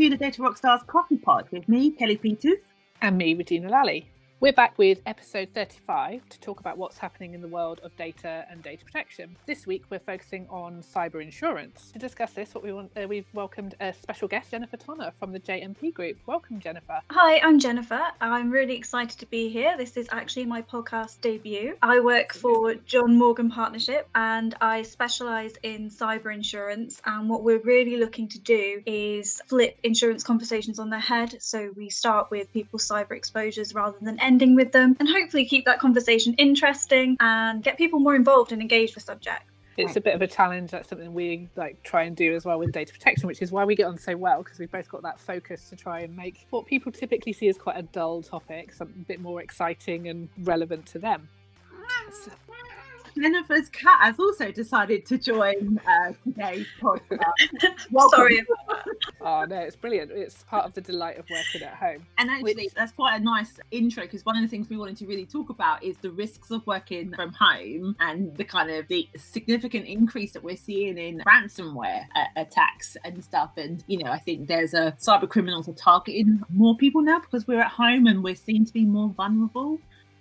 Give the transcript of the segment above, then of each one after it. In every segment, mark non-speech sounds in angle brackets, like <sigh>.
to the Data Rockstars Coffee Pod with me, Kellie Peters. And me, Regina Lally. We're back with episode 35 to talk about what's happening in the world of data and data protection. This week, we're focusing on cyber insurance. To discuss this, what we want, uh, we've welcomed a special guest, Jennifer Tonner from the JMP Group. Welcome, Jennifer. Hi, I'm Jennifer. I'm really excited to be here. This is actually my podcast debut. I work for John Morgan Partnership and I specialise in cyber insurance. And what we're really looking to do is flip insurance conversations on their head. So we start with people's cyber exposures rather than ending with them and hopefully keep that conversation interesting and get people more involved and engaged with the subject. It's a bit of a challenge. That's something we like try and do as well with data protection which is why we get on so well because we've both got that focus to try and make what people typically see as quite a dull topic something a bit more exciting and relevant to them. So, Jennifer's cat has also decided to join uh, today's podcast. <laughs> Sorry Oh no, it's brilliant. It's part of the delight of working at home. And actually, Which... that's quite a nice intro because one of the things we wanted to really talk about is the risks of working from home and the kind of the significant increase that we're seeing in ransomware uh, attacks and stuff. And you know, I think there's a cyber criminals are targeting more people now because we're at home and we're seen to be more vulnerable.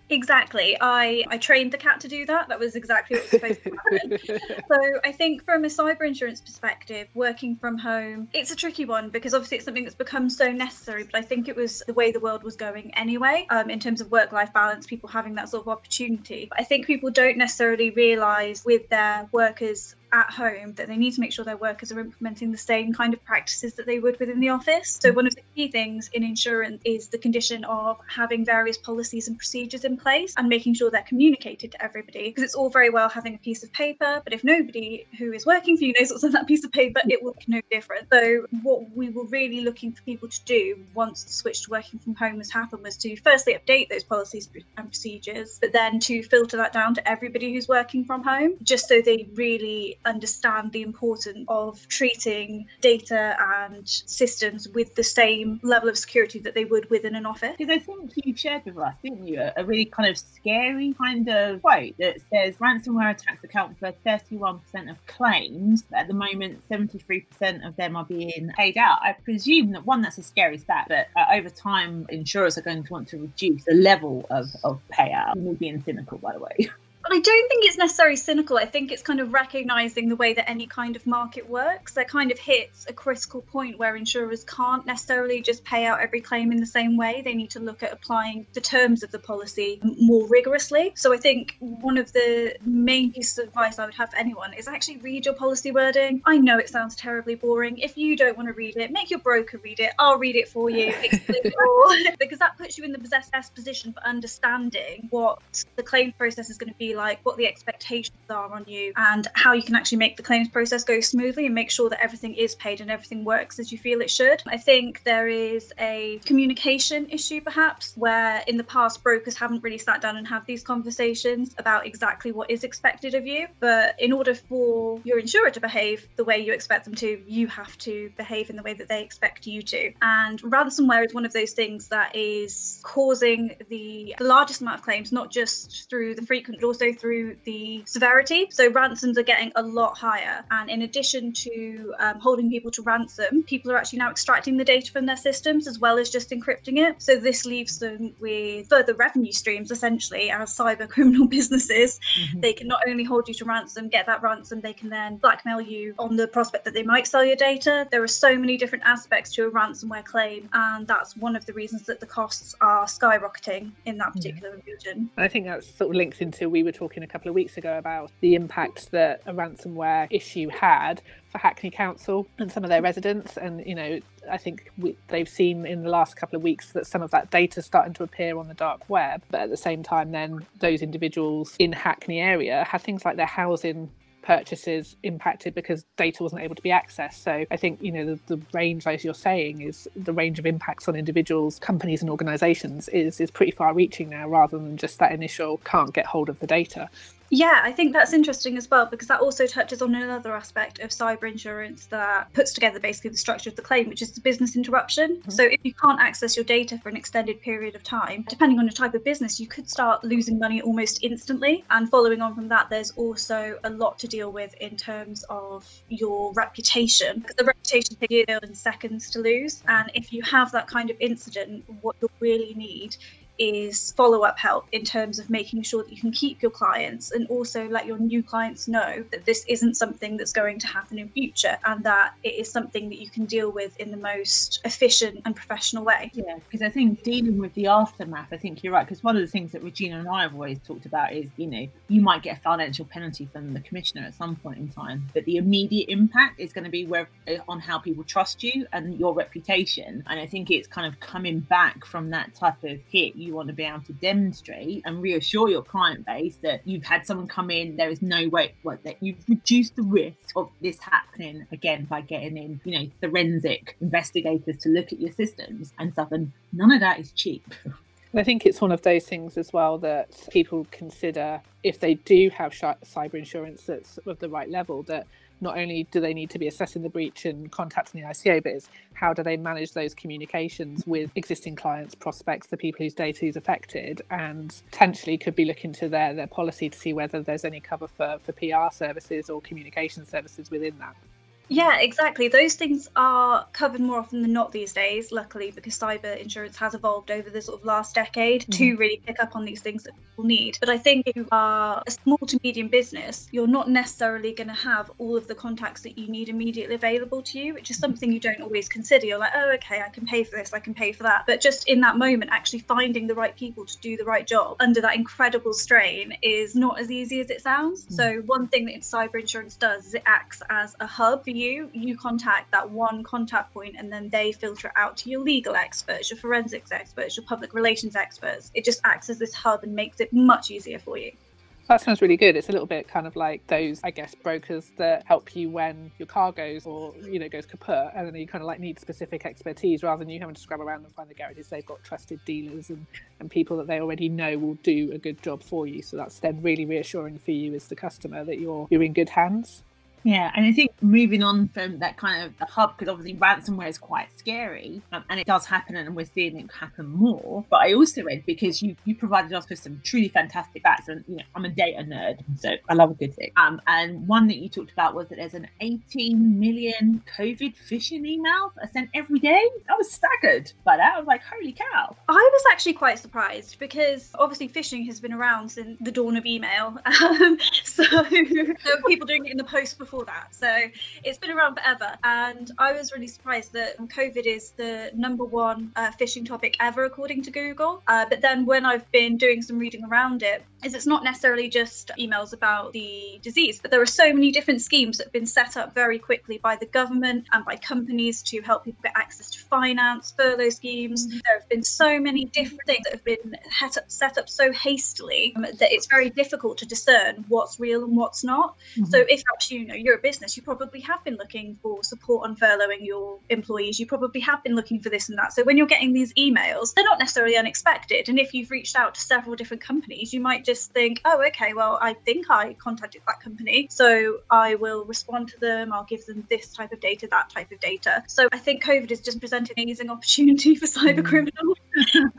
Exactly. I I trained the cat to do that. That was exactly what was supposed to happen. <laughs> so I think from a cyber insurance perspective, working from home, it's a tricky one because obviously it's something that's become so necessary. But I think it was the way the world was going anyway, um, in terms of work-life balance, people having that sort of opportunity. I think people don't necessarily realise with their workers at home that they need to make sure their workers are implementing the same kind of practices that they would within the office. So, one of the key things in insurance is the condition of having various policies and procedures in place and making sure they're communicated to everybody. Because it's all very well having a piece of paper, but if nobody who is working for you knows what's on that piece of paper, it will make no difference. So, what we were really looking for people to do once the switch to working from home has happened was to firstly update those policies and procedures, but then to filter that down to everybody who's working from home, just so they really understand the importance of treating data and systems with the same level of security that they would within an office. Because I think you've shared with us, didn't you, a really kind of scary kind of quote that says ransomware attacks account for 31% of claims. At the moment, 73% of them are being paid out. I presume that one, that's a scary stat, but uh, over time, insurers are going to want to reduce the level of, of payout. We're being cynical, by the way. <laughs> But I don't think it's necessarily cynical. I think it's kind of recognizing the way that any kind of market works. That kind of hits a critical point where insurers can't necessarily just pay out every claim in the same way. They need to look at applying the terms of the policy more rigorously. So I think one of the main pieces of advice I would have for anyone is actually read your policy wording. I know it sounds terribly boring. If you don't want to read it, make your broker read it. I'll read it for you, <laughs> explain it all, <laughs> because that puts you in the best position for understanding what the claim process is going to be like what the expectations are on you and how you can actually make the claims process go smoothly and make sure that everything is paid and everything works as you feel it should. I think there is a communication issue perhaps where in the past brokers haven't really sat down and have these conversations about exactly what is expected of you. But in order for your insurer to behave the way you expect them to, you have to behave in the way that they expect you to. And ransomware is one of those things that is causing the largest amount of claims, not just through the frequent, but also through the severity. So ransoms are getting a lot higher. And in addition to um, holding people to ransom, people are actually now extracting the data from their systems as well as just encrypting it. So this leaves them with further revenue streams essentially as cyber criminal <laughs> businesses. Mm-hmm. They can not only hold you to ransom, get that ransom, they can then blackmail you on the prospect that they might sell your data. There are so many different aspects to a ransomware claim, and that's one of the reasons that the costs are skyrocketing in that particular yeah. region. I think that sort of links into we were talking a couple of weeks ago about the impact that a ransomware issue had for Hackney Council and some of their residents. And, you know, I think we, they've seen in the last couple of weeks that some of that data is starting to appear on the dark web. But at the same time, then those individuals in Hackney area had things like their housing purchases impacted because data wasn't able to be accessed. So I think, you know, the, the range, as you're saying, is the range of impacts on individuals, companies, and organizations is, is pretty far reaching now rather than just that initial can't get hold of the data. Yeah, I think that's interesting as well because that also touches on another aspect of cyber insurance that puts together basically the structure of the claim, which is the business interruption. Mm-hmm. So if you can't access your data for an extended period of time, depending on your type of business, you could start losing money almost instantly. And following on from that, there's also a lot to deal with in terms of your reputation. The reputation takes years and seconds to lose. And if you have that kind of incident, what you really need is follow up help in terms of making sure that you can keep your clients and also let your new clients know that this isn't something that's going to happen in future and that it is something that you can deal with in the most efficient and professional way. Yeah, because I think dealing with the aftermath, I think you're right. Because one of the things that Regina and I have always talked about is, you know, you might get a financial penalty from the commissioner at some point in time, but the immediate impact is going to be where eh, on how people trust you and your reputation. And I think it's kind of coming back from that type of hit. You you want to be able to demonstrate and reassure your client base that you've had someone come in, there is no way what that you've reduced the risk of this happening again by getting in, you know, forensic investigators to look at your systems and stuff. And none of that is cheap. I think it's one of those things as well that people consider if they do have cyber insurance that's of the right level, that not only do they need to be assessing the breach and contacting the ICO, but it's how do they manage those communications with existing clients, prospects, the people whose data is affected, and potentially could be looking to their, their policy to see whether there's any cover for, for PR services or communication services within that. Yeah, exactly. Those things are covered more often than not these days, luckily, because cyber insurance has evolved over the sort of last decade mm-hmm. to really pick up on these things that people need. But I think if you are a small to medium business, you're not necessarily going to have all of the contacts that you need immediately available to you, which is something you don't always consider. You're like, oh, okay, I can pay for this, I can pay for that. But just in that moment, actually finding the right people to do the right job under that incredible strain is not as easy as it sounds. Mm-hmm. So, one thing that cyber insurance does is it acts as a hub for you, you contact that one contact point and then they filter out to your legal experts, your forensics experts, your public relations experts. It just acts as this hub and makes it much easier for you. That sounds really good. It's a little bit kind of like those, I guess, brokers that help you when your car goes or you know goes kaput, and then you kind of like need specific expertise rather than you having to scrub around and find the garages. They've got trusted dealers and and people that they already know will do a good job for you. So that's then really reassuring for you as the customer that you're you're in good hands. Yeah, and I think moving on from that kind of the hub, because obviously ransomware is quite scary, um, and it does happen, and we're seeing it happen more. But I also read because you you provided us with some truly fantastic facts, and you know I'm a data nerd, so I love a good thing. Um, and one that you talked about was that there's an 18 million COVID phishing emails are sent every day. I was staggered by that. I was like, holy cow! I was actually quite surprised because obviously phishing has been around since the dawn of email, <laughs> um, <laughs> so people doing it in the post before that. So it's been around forever. And I was really surprised that COVID is the number one uh, phishing topic ever, according to Google. Uh, but then when I've been doing some reading around it, is it's not necessarily just emails about the disease, but there are so many different schemes that have been set up very quickly by the government and by companies to help people get access to finance, furlough schemes. Mm-hmm. There have been so many different things that have been set up so hastily um, that it's very difficult to discern what's real and what's not. Mm-hmm. So if actually you know you're a business, you probably have been looking for support on furloughing your employees. You probably have been looking for this and that. So when you're getting these emails, they're not necessarily unexpected. And if you've reached out to several different companies, you might just think, oh, okay, well, I think I contacted that company. So I will respond to them. I'll give them this type of data, that type of data. So I think COVID is just presenting an amazing opportunity <laughs> for cyber mm.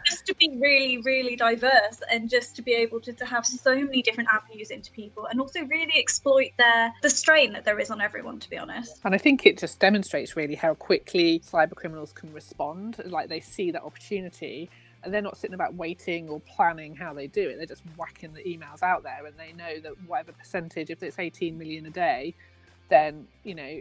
Just to be really, really diverse and just to be able to, to have so many different avenues into people and also really exploit their the strain that there is on everyone, to be honest. And I think it just demonstrates really how quickly cyber criminals can respond. Like they see that opportunity and they're not sitting about waiting or planning how they do it. They're just whacking the emails out there, and they know that whatever percentage, if it's 18 million a day, then you know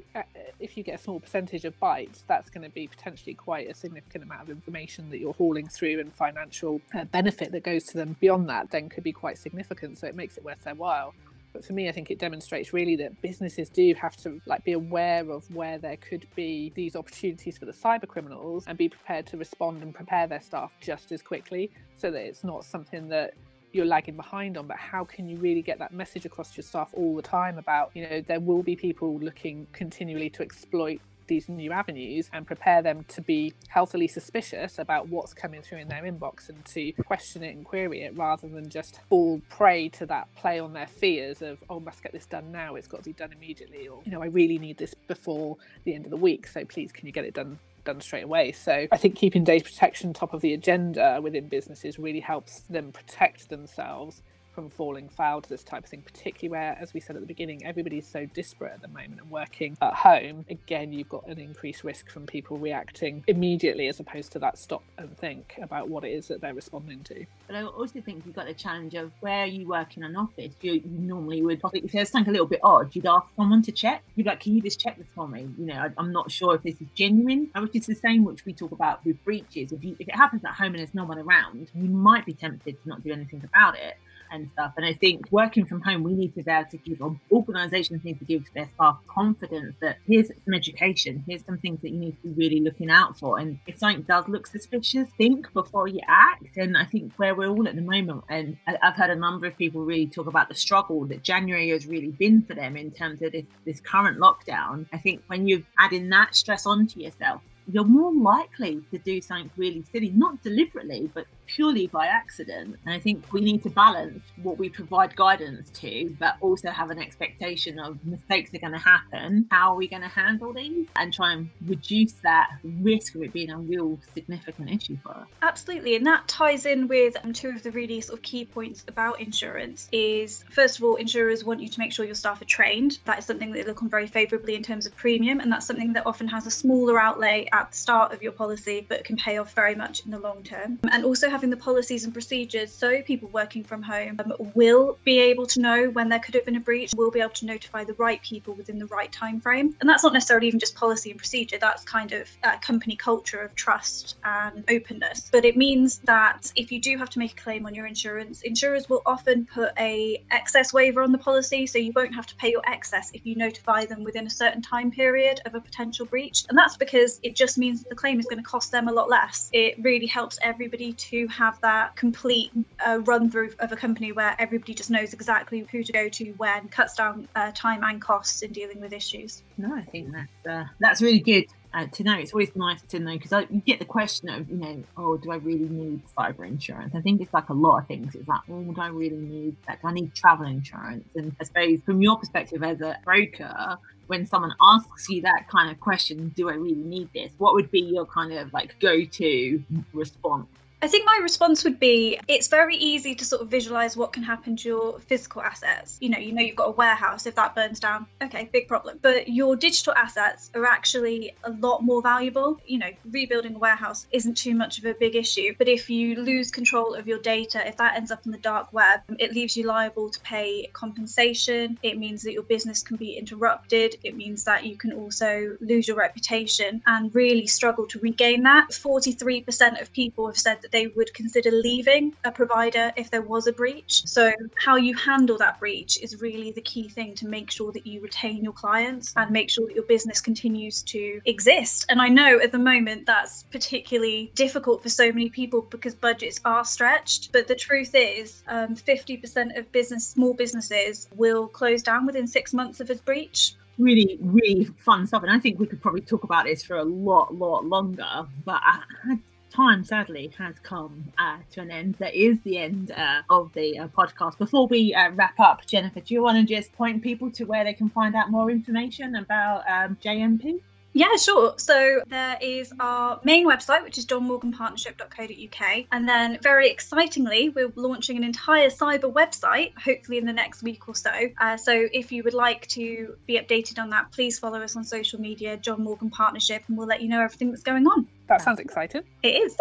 if you get a small percentage of bites, that's going to be potentially quite a significant amount of information that you're hauling through, and financial uh, benefit that goes to them beyond that then could be quite significant. So it makes it worth their while. But for me, I think it demonstrates really that businesses do have to like be aware of where there could be these opportunities for the cyber criminals and be prepared to respond and prepare their staff just as quickly so that it's not something that you're lagging behind on but how can you really get that message across to your staff all the time about you know there will be people looking continually to exploit these new avenues and prepare them to be healthily suspicious about what's coming through in their inbox and to question it and query it rather than just fall prey to that play on their fears of, oh, must get this done now, it's got to be done immediately, or, you know, I really need this before the end of the week, so please can you get it done done straight away. So I think keeping data protection top of the agenda within businesses really helps them protect themselves from falling foul to this type of thing, particularly where, as we said at the beginning, everybody's so disparate at the moment and working at home. Again, you've got an increased risk from people reacting immediately as opposed to that stop and think about what it is that they're responding to. But I also think you've got the challenge of where you work in an office. You, you normally would, if there's something a little bit odd, you'd ask someone to check. You'd be like, "Can you just check this for me?" You know, I, am not sure if this is genuine. Which is the same which we talk about with breaches. If you, if it happens at home and there's no one around, you might be tempted to not do anything about it and stuff. And I think working from home, we need to be able to give, organizations need to give their staff confidence that here's some education, here's some things that you need to be really looking out for. And if something does look suspicious, think before you act. And I think where we're all at the moment, and I've heard a number of people really talk about the struggle that January has really been for them in terms of this, this current lockdown. I think when you're adding that stress onto yourself, you're more likely to do something really silly, not deliberately, but purely by accident. And I think we need to balance what we provide guidance to, but also have an expectation of mistakes are going to happen. How are we going to handle these and try and reduce that risk of it being a real significant issue for us? Absolutely. And that ties in with um, two of the really sort of key points about insurance is first of all, insurers want you to make sure your staff are trained. That is something that they look on very favourably in terms of premium. And that's something that often has a smaller outlay at the start of your policy, but can pay off very much in the long term. And also having the policies and procedures so people working from home um, will be able to know when there could have been a breach, will be able to notify the right people within the right time frame. And that's not necessarily even just policy and procedure, that's kind of a company culture of trust and openness. But it means that if you do have to make a claim on your insurance, insurers will often put a excess waiver on the policy so you won't have to pay your excess if you notify them within a certain time period of a potential breach. And that's because it just means the claim is going to cost them a lot less. It really helps everybody to have that complete uh, run through of a company where everybody just knows exactly who to go to when, cuts down uh, time and costs in dealing with issues. No, I think that's uh, that's really good. Uh, to know. It's always nice to know because you get the question of, you know, oh, do I really need cyber insurance? I think it's like a lot of things. It's like, oh, do I really need that? Do I need travel insurance? And I suppose from your perspective as a broker, when someone asks you that kind of question, do I really need this? What would be your kind of like go to response? I think my response would be it's very easy to sort of visualize what can happen to your physical assets. You know, you know you've got a warehouse if that burns down. Okay, big problem. But your digital assets are actually a lot more valuable. You know, rebuilding a warehouse isn't too much of a big issue, but if you lose control of your data, if that ends up in the dark web, it leaves you liable to pay compensation. It means that your business can be interrupted. It means that you can also lose your reputation and really struggle to regain that. 43% of people have said that that they would consider leaving a provider if there was a breach. So, how you handle that breach is really the key thing to make sure that you retain your clients and make sure that your business continues to exist. And I know at the moment that's particularly difficult for so many people because budgets are stretched. But the truth is, um, 50% of business, small businesses, will close down within six months of a breach really, really fun stuff. And I think we could probably talk about this for a lot, lot longer. But I, time sadly has come uh, to an end. That is the end uh, of the uh, podcast. Before we uh, wrap up, Jennifer, do you want to just point people to where they can find out more information about um, JMP? Yeah, sure. So there is our main website, which is johnmorganpartnership.co.uk. And then, very excitingly, we're launching an entire cyber website, hopefully in the next week or so. Uh, so if you would like to be updated on that, please follow us on social media, John Morgan Partnership, and we'll let you know everything that's going on. That sounds exciting. It is.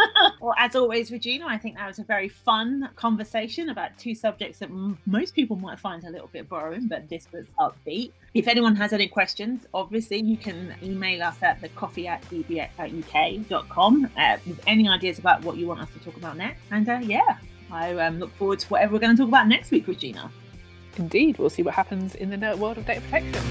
<laughs> well, as always, Regina, I think that was a very fun conversation about two subjects that m- most people might find a little bit boring, but this was upbeat. If anyone has any questions, obviously you can email us at the coffee at dbxuk.com uh, with any ideas about what you want us to talk about next. And uh, yeah, I um, look forward to whatever we're going to talk about next week, Regina. Indeed, we'll see what happens in the world of data protection.